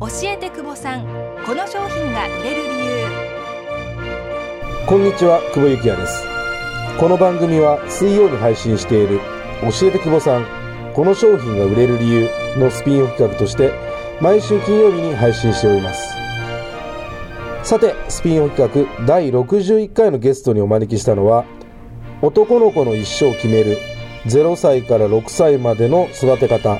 教えて久保さん。この商品が売れる理由。こんにちは久保幸也です。この番組は水曜に配信している教えて久保さんこの商品が売れる理由のスピンオフ企画として毎週金曜日に配信しております。さてスピンオフ企画第61回のゲストにお招きしたのは男の子の一生を決める0歳から6歳までの育て方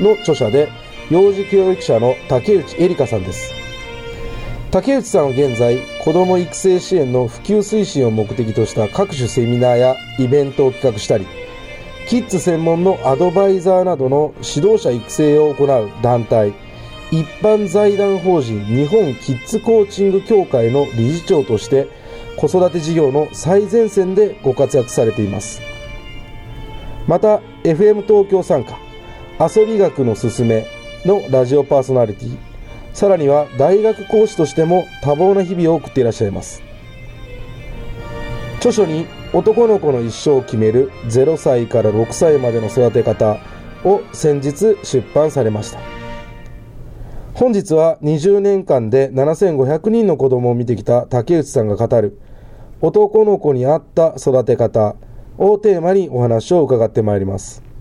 の著者で幼児教育者の竹内恵里香さんです。竹内さんは現在子ども育成支援の普及推進を目的とした各種セミナーやイベントを企画したりキッズ専門のアドバイザーなどの指導者育成を行う団体一般財団法人日本キッズコーチング協会の理事長として子育て事業の最前線でご活躍されています。また FM 東京参加遊び学のすすめのラジオパーソナリティ。さらには大学講師としても多忙な日々を送っていらっしゃいます。著書に男の子の一生を決める0歳から6歳までの育て方を先日出版されました。本日は20年間で7500人の子供を見てきた竹内さんが語る男の子に合った育て方をテーマにお話を伺ってまいります。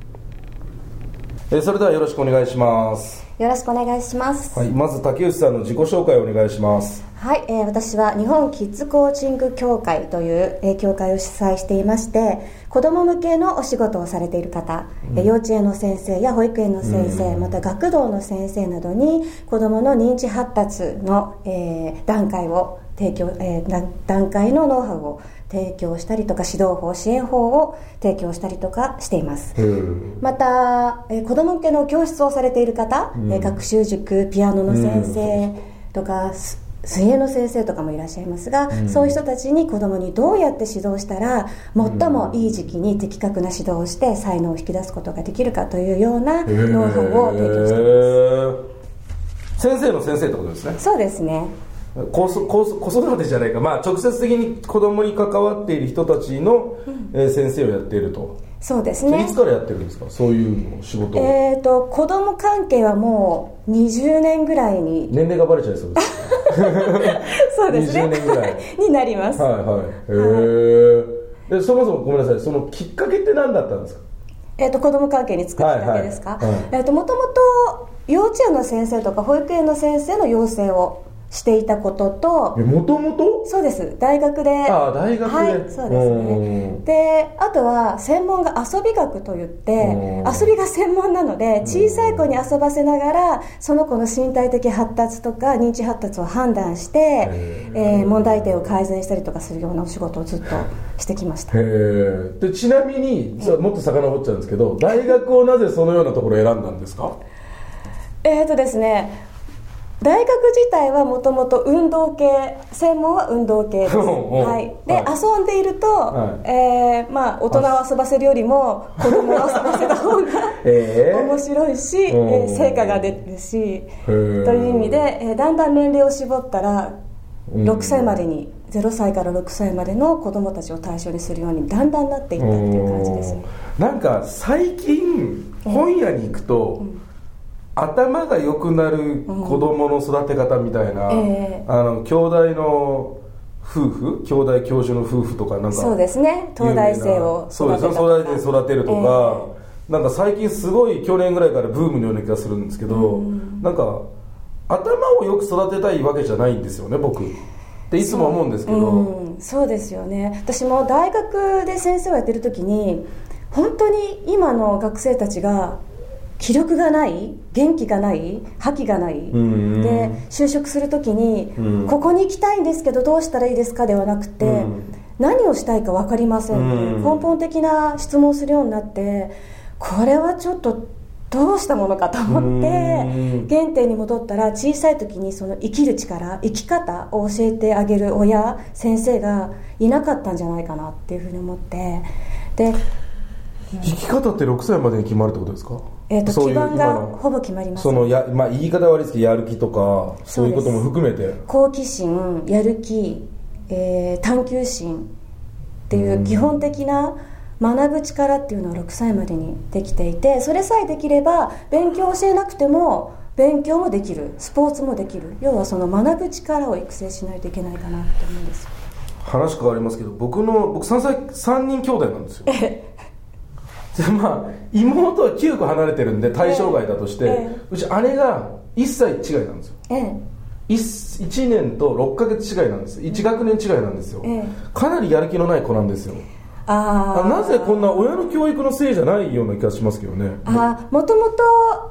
えそれではよろしくお願いします。よろしくお願いします。はい、まず竹内さんの自己紹介をお願いします。はい、えー私は日本キッズコーチング協会という、えー協会を主催していまして、子供向けのお仕事をされている方、えー幼稚園の先生や保育園の先生、また学童の先生などに子供の認知発達の、えー段階を提供、えーな段階のノウハウを提供したりとか指導法支援法を提供したりとかしています。また、えー子供向けの教室をされている方、えー学習塾ピアノの先生とか、す水泳の先生とかもいらっしゃいますが、そういう人たちに子供にどうやって指導したら最もいい時期に的確な指導をして才能を引き出すことができるかというようなノウハウを提供しています。先生の先生ってことですね。そうですね子育てじゃないか、まあ、直接的に子供に関わっている人たちの、えー先生をやっていると、そうですそれいねつからやってるんですか？そういうの仕事を、えっ、と子供関係はもう20年ぐらいに。年齢がバレちゃいそうです そうですね。20年ぐらい。になります。はいはい。へえでそもそもごめんなさい。そのきっかけって何だったんですか？えー、と子供関係に作っただけですか、はいはい。はい。えー、ともともと幼稚園の先生とか保育園の先生の養成をしていたことともともとそうです。大学で。ああ大学で。はいそうですうねん。であとは専門が遊び学といってうん。遊びが専門なので小さい子に遊ばせながらその子の身体的発達とか認知発達を判断して、えー問題点を改善したりとかするようなお仕事をずっとしてきました。へえでちなみにもっと遡っちゃうんですけど大学をなぜそのようなところを選んだんですか？えーとですね大学自体はもともと運動系専門は運動系です、うんう。んはい、で、はい。遊んでいると、はい。えーまあ、大人を遊ばせるよりも子供を遊ばせた方が ええ面白いし、えう。んー成果が出るしとー。いう意味で、えーだんだん年齢を絞ったらうん。6歳までに0歳から6歳までの子供たちを対象にするようにだんだんなっていったっていう感じです。なんか最近本屋に行くと、頭が良くなる子供の育て方みたいな、ええ。あの兄弟の夫婦兄弟教授の夫婦とかなんかそうですね。東大生をそうです。ね東大生育てるとか、なんか最近すごい去年ぐらいからブームのような気がするんですけど、なんか頭をよく育てたいわけじゃないんですよね僕。っていつも思うんですけど、うん、そうですよね。私も大学で先生をやってる時に本当に今の学生たちが気力がない元気がない覇気がない、んで就職する時に、うん。ここに行きたいんですけどどうしたらいいですかではなくて、うん。何をしたいか分かりません。っていううん。根本的な質問をするようになってこれはちょっとどうしたものかと思ってうん。原点に戻ったら小さい時にその生きる力生き方を教えてあげる親先生がいなかったんじゃないかなっていうふうに思って。で、生き方って6歳までに決まるってことですか？えー、とそういう基盤がほぼ決まります。そのや、まあ、言い方悪いですけどやる気とかそういうことも含めて。好奇心やる気、えー探求心っていう基本的な学ぶ力っていうのは6歳までにできていてそれさえできれば勉強を教えなくても勉強もできる。スポーツもできる。要はその学ぶ力を育成しないといけないかなと思うんですよ。話変わりますけど僕の僕3歳3人兄弟なんですよ。でまあ妹は9個離れてるんで対象外だとして、ええ。うち姉が1歳違いなんですよ。ええ。1, 1年と6ヶ月違いなんです。1学年違いなんですよ、ええ。かなりやる気のない子なんですよああなぜこんな親の教育のせいじゃないような気がしますけどね。あもともと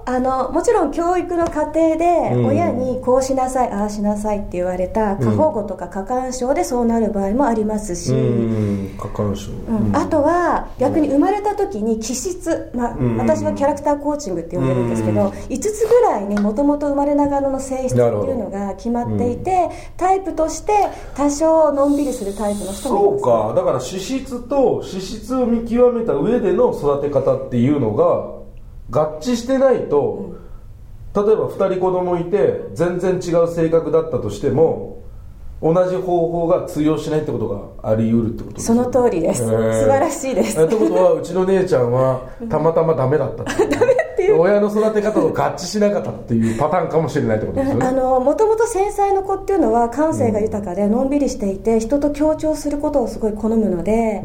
あのもちろん教育の過程でうん。親にこうしなさい、ああしなさいって言われた過保護とか過干渉でそうなる場合もありますし、うん過干渉、うん。あとは逆に生まれた時に気質、まあうん。私はキャラクターコーチングって呼んでるんですけど、5つぐらいにもともと生まれながらの性質っていうのが決まっていて、タイプとして多少のんびりするタイプの人もいそうますか。だから資質と資質を見極めた上での育て方っていうのが合致してないと、例えば2人子供いて全然違う性格だったとしても同じ方法が通用しないってことがあり得るってことですその通りです、へー。素晴らしいです。えってことはうちの姉ちゃんはたまたまダメだったっ 親の育て方と合致しなかったっていうパターンかもしれないってことですよね。あのもともと繊細の子っていうのは感性が豊かでのんびりしていて人と協調することをすごい好むので、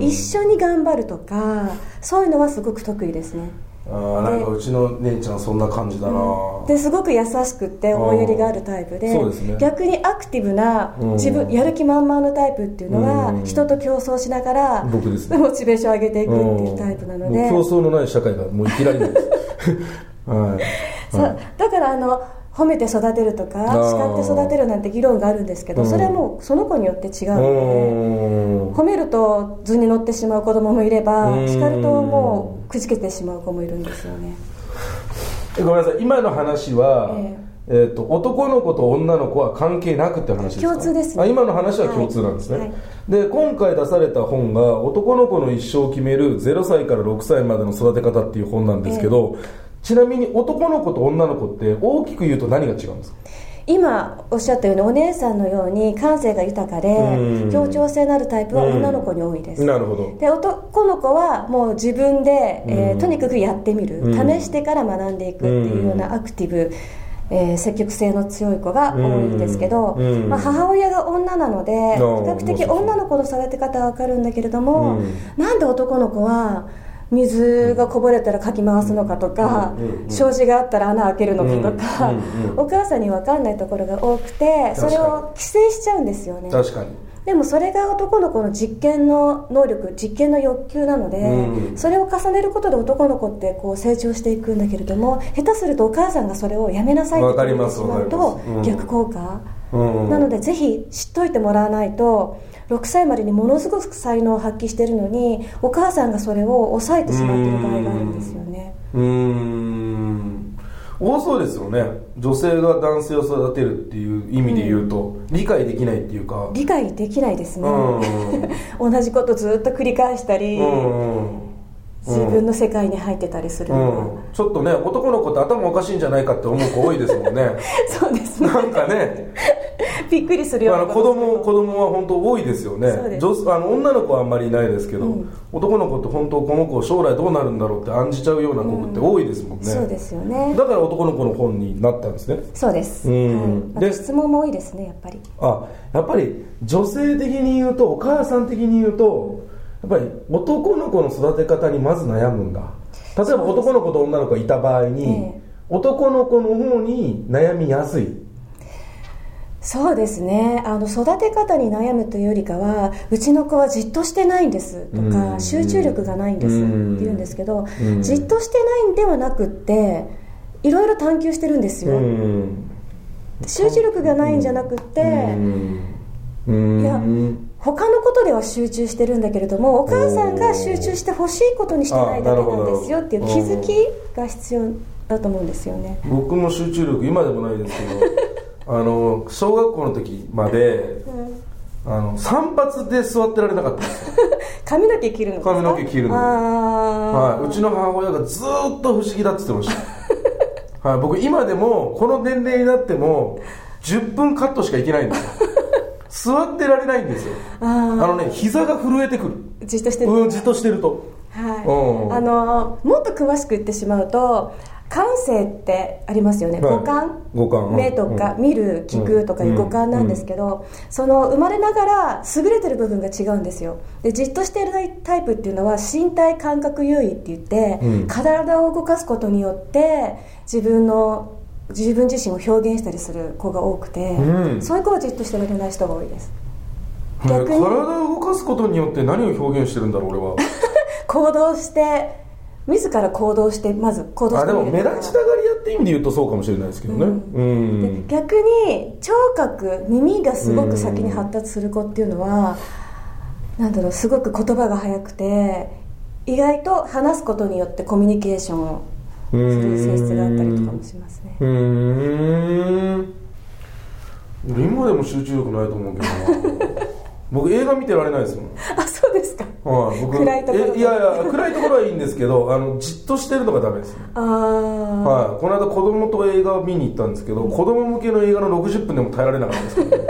一緒に頑張るとかそういうのはすごく得意ですね。あーなんかうちの姉ちゃんそんな感じだな、ですごく優しくて思いやりがあるタイプでね。逆にアクティブなうん。自分やる気満々のタイプっていうのはうん。人と競争しながら僕ですね。モチベーションを上げていくっていうタイプなので。競争のない社会がもう生きられないです はい。そうだからあの褒めて育てるとか叱って育てるなんて議論があるんですけどうん。それはもうその子によって違うのでうん。褒めると図に乗ってしまう子供もいればうん。叱るともうくじけてしまう子もいるんですよね。えごめんなさい。今の話は、ええー、と男の子と女の子は関係なくって話ですか？共通ですね。あ今の話は共通なんですね、はい。はいで今回出された本が「男の子の一生を決める0歳から6歳までの育て方」っていう本なんですけど、ちなみに男の子と女の子って大きく言うと何が違うんですか？今おっしゃったようにお姉さんのように感性が豊かでうん。協調性のあるタイプは女の子に多いです。なるほど。で男の子はもう自分で、えーうん。とにかくやってみる、うん。試してから学んでいくっていうようなアクティブ、えー積極性の強い子が多いんですけど、うんまあ、母親が女なので比ー較的女の子の育て方は分かるんだけれども、うん。なんで男の子は水がこぼれたらかき回すのかとか、障子があったら穴開けるのかとか、お母さんに分かんないところが多くてそれを規制しちゃうんですよね。確かにでもそれが男の子の実験の能力実験の欲求なので、うん。それを重ねることで男の子ってこう成長していくんだけれども下手するとお母さんがそれをやめなさいって言ってしまうと逆効果、うん。なのでぜひ知っといてもらわないと6歳までにものすごく才能を発揮してるのにお母さんがそれを抑えてしまっている場合があるんですよね。うーん多そうですよね。女性が男性を育てるっていう意味で言うと、理解できないっていうか。理解できないですね、う 同じことずっと繰り返したり、うん自分の世界に入ってたりするうん、ちょっとね男の子って頭おかしいんじゃないかって思う子多いですもんね。そうですね。なんかねびっくりするような子供子供は本当多いですよね。そうです。女あの女の子はあんまりいないですけど、うん。男の子って本当この子将来どうなるんだろうって案じちゃうような子って多いですもんね、そうですよね。だから男の子の本になったんですね。そうです、うん。でと質問も多いですねやっぱり。あやっぱり女性的に言うとお母さん的に言うとやっぱり男の子の育て方にまず悩むんだ。例えば男の子と女の子がいた場合に、ええ。男の子の方に悩みやすいそうですね。あの育て方に悩むというよりかはうちの子はじっとしてないんですとか、うん。集中力がないんですってうん。言うんですけど、うん。じっとしてないんではなくっていろいろ探求してるんですよ、うん。集中力がないんじゃなくって、うん。いや他のことでは集中してるんだけれどもお母さんが集中してほしいことにしてないだけなんですよっていう気づきが必要だと思うんですよね。僕も集中力今でもないですけどあの小学校の時まで、あの散髪で座ってられなかった 髪の毛切るの髪の毛切るの。はい、うちの母親がずーっと不思議だって言ってました、はい、僕今でもこの年齢になっても10分カットしかいけないんですよ。座ってられないんですよ。ああのね膝が震えてくる。ーじっとしてる。うんじっとしてると。はい、うん。あのもっと詳しく言ってしまうと感性ってありますよね、はい。五感。五感。うん目とか、うん。見る聞くとかいううん。五感なんですけど、その生まれながら優れてる部分が違うんですよ。でじっとしているタイプっていうのは身体感覚優位って言って、うん。体を動かすことによって自分の自分自身を表現したりする子が多くて、うん。そういう子はじっとしてられない人が多いです。ね逆に体を動かすことによって何を表現してるんだろう俺は。行動して自ら行動してまず行動しあでてみる。も目立ちたがり屋って意味で言うとそうかもしれないですけどね。うん、で逆に聴覚耳がすごく先に発達する子っていうのは、なんだろうすごく言葉が速くて意外と話すことによってコミュニケーションをする性質があったりとかもしますね。うーん。俺今でも集中力ないと思うけどな。僕映画見てられないですもん。あそうですか？はい、僕暗いところえいやいや暗いところはいいんですけどあのじっとしてるのがダメです。ねああ、はい、この間子供と映画を見に行ったんですけど子供向けの映画の60分でも耐えられなかったです。からね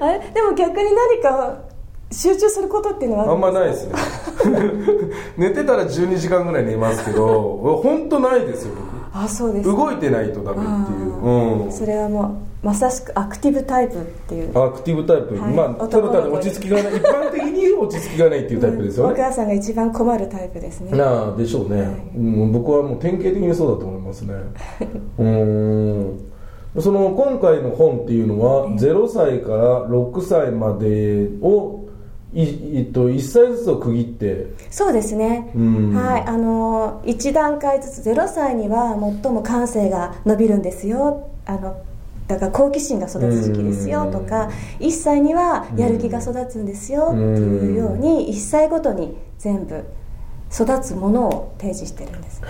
あれ？でも逆に何か集中することっていうのはあんまないいですね。寝てたら12時間ぐらい寝ますけど本当ないですよあそうです僕動いてないとダメっていう、うん、それはもうまさしくアクティブタイプっていう。アクティブタイプ、はい。まあただただ落ち着きがない。一般的に落ち着きがないっていうタイプですよね、お母さんが一番困るタイプですね。なあでしょうね、うん、僕はもう典型的にそうだと思いますね。うーん。その今回の本っていうのは0歳から6歳までをい、えっと、1歳ずつを区切って。そうですね、うん。はい、あの1段階ずつ0歳には最も感性が伸びるんですよ。あのだから好奇心が育つ時期ですよとか1歳にはやる気が育つんですよっていうように1歳ごとに全部育つものを提示してるんです。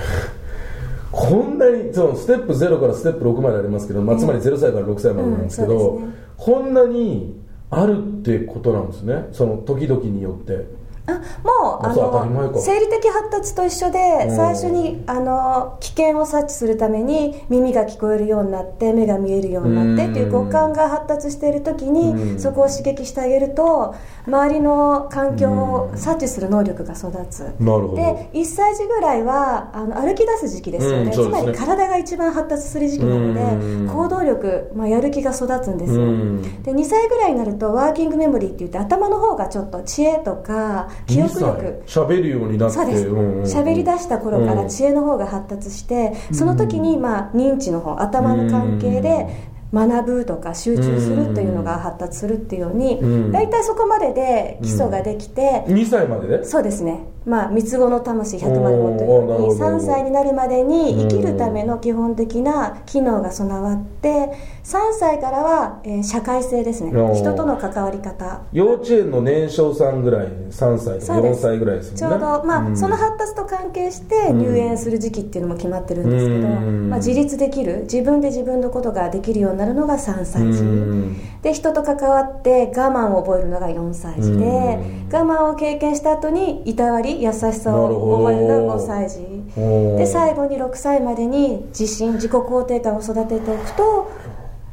こんなにそのステップ0からステップ6までありますけど、まあ、つまり0歳から6歳までなんですけど、うんね。こんなにあるってことなんですね。その時々によって。あもうあの生理的発達と一緒でうん。最初にあの危険を察知するために耳が聞こえるようになって目が見えるようになってっていう五感が発達している時うん。にそこを刺激してあげると周りの環境を察知する能力が育つ。で1歳児ぐらいはあの歩き出す時期ですよね,、つまり体が一番発達する時期なのでうん。行動力、まあ、やる気が育つんですよ。うん。で2歳ぐらいになるとワーキングメモリーって言って頭の方がちょっと知恵とか記憶力。喋るようになってそうです。んうんうん。喋り出した頃から知恵の方が発達してその時にまあ認知の方頭の関係で学ぶとか集中するというのが発達するっていうようにうん大体そこまでで基礎ができて2歳までで？そうですねまあ三つ子の魂100までもというおーなるようにほど。3歳になるまでに生きるための基本的な機能が備わって3歳からは、えー社会性ですね。人との関わり方。幼稚園の年少さんぐらい3歳とか4そうです。歳ぐらいですちもんね。ょうど、まあうん。その発達と関係して入園する時期っていうのも決まってるんですけど、うん。まあ、自立できる自分で自分のことができるようになるのが3歳児、うん。で人と関わって我慢を覚えるのが4歳児で、うん。我慢を経験した後にいたわり優しさを覚えるのが5歳児。で最後に6歳までに自信自己肯定感を育てておくと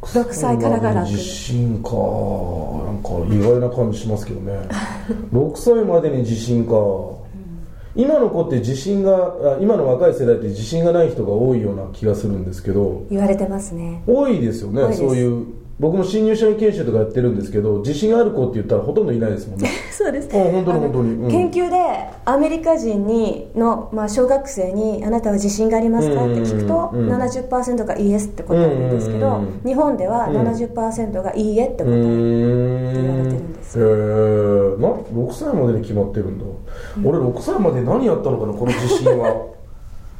6歳からが楽。自信か。なんか意外な感じしますけどね。6歳までに自信か、今の子って自信があ今の若い世代って自信がない人が多いような気がするんですけど。言われてますね。多いですよねそういう僕も新入社員研修とかやってるんですけど自信ある子って言ったらほとんどいないですもんね。そうです。あ本当に本当に。うん。研究でアメリカ人にの、まあ、小学生に「あなたは自信がありますか?」って聞くと、うんうん70%が「イエス」って答えるんですけど、うんうん日本ではうん70%が「いいえ」ってう答える、ーんって言われてるんですへえな6歳までに決まってるんだ、俺6歳まで何やったのかなこの自信は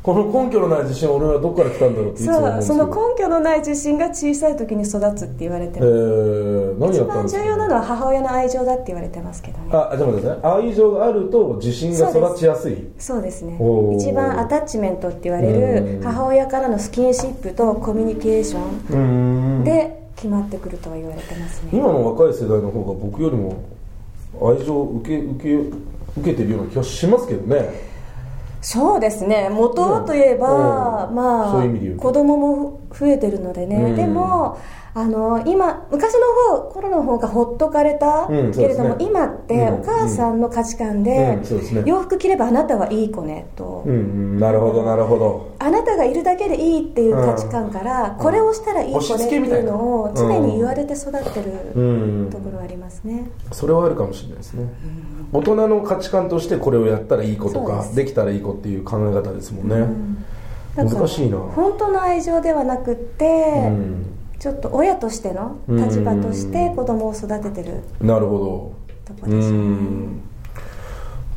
この根拠のない自信は俺はどっから来たんだろうっていつも思うそうその根拠のない自信が小さい時に育つって言われてえます、ー、何一やったんですか？番重要なのは母親の愛情だって言われてますけどね。あじゃあ待ってください愛情があると自信が育ちやすい。そうですね。一番アタッチメントって言われるうん。母親からのスキンシップとコミュニケーションで決まってくるとは言われてますね。今の若い世代の方が僕よりも愛情を受け受け受けてるような気がしますけどねそうですね。元はといえば、うん。まあ子供も増えてるのでね、うん。でもあの今昔の方頃の方がほっとかれたうんけれども、ね今ってうんお母さんの価値観で、洋服着ればあなたはいい子ねと、うんうん。なるほどなるほど。あなたがいるだけでいいっていう価値観から、これをしたらいい子ねっていうのを常に言われて育ってうるん。ところはありますね、それはあるかもしれないですね、大人の価値観としてこれをやったらいい子とかできたらいい子っていう考え方ですもんね、難しいな。本当の愛情ではなくって、うんちょっと親としての立場として子供を育ててるなるほど。うところですよね。ん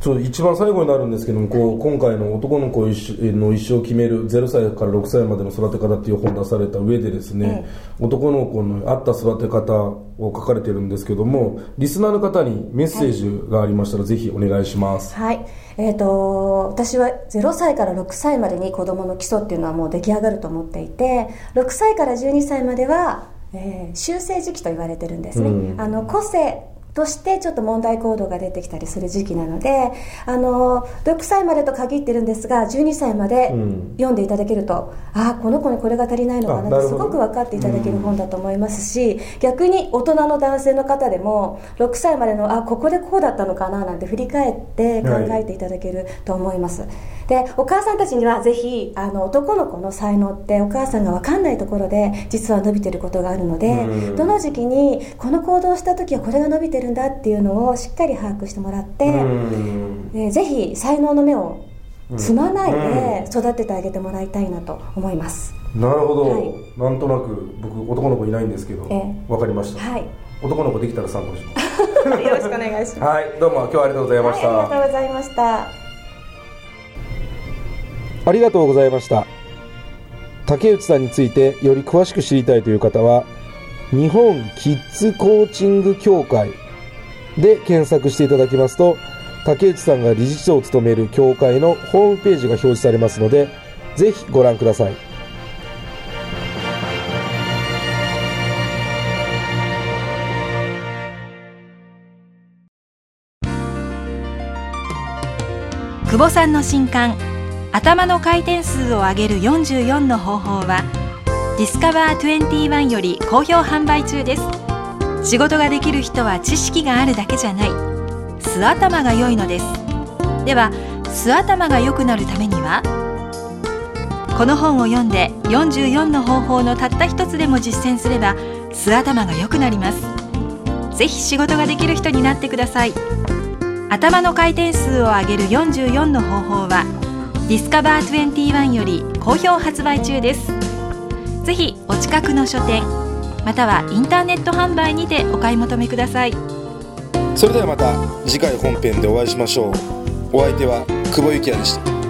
ちょっと一番最後になるんですけどもこう今回の男の子一生の一生を決める0歳から6歳までの育て方っていう本出された上でですね、男の子の合った育て方を書かれてるんですけどもリスナーの方にメッセージがありましたら、ぜひお願いします。はい、えー、と私は0歳から6歳までに子どもの基礎っていうのはもう出来上がると思っていて6歳から12歳までは、えー修正時期と言われてるんですね、うん。あの個性としてちょっと問題行動が出てきたりする時期なのであの6歳までと限ってるんですが12歳までうん。読んでいただけると、ああこの子にこれが足りないのかなってすごく分かっていただける本だと思いますし、逆に大人の男性の方でも6歳までのあここでこうだったのかななんて振り返って考えていただけると思います、でお母さんたちにはぜひあの男の子の才能ってお母さんが分かんないところで実は伸びてることがあるので、うん。どの時期にこの行動をした時はこれが伸びてるんだっていうのをしっかり把握してもらって、うん。でぜひ才能の目を摘まないうん。で育ててあげてもらいたいなと思います、なるほど、はい。なんとなく僕男の子いないんですけど、ええ。わかりました、はい。男の子できたら参考にします。よろしくお願いします。はい。どうも今日はありがとうございました、はい、ありがとうございましたありがとうございました。竹内さんについてより詳しく知りたいという方は日本キッズコーチング協会で検索していただきますと竹内さんが理事長を務める協会のホームページが表示されますのでぜひご覧ください。久保さんの新刊頭の回転数を上げる44の方法はディスカバー21より好評販売中です。仕事ができる人は知識があるだけじゃない。素頭が良いのです。では素頭が良くなるためにはこの本を読んで44の方法のたった一つでも実践すれば素頭が良くなります。ぜひ仕事ができる人になってください。頭の回転数を上げる44の方法はディスカバー21より好評発売中です。ぜひお近くの書店またはインターネット販売にてお買い求めください。それではまた次回本編でお会いしましょう。お相手は久保幸也でした。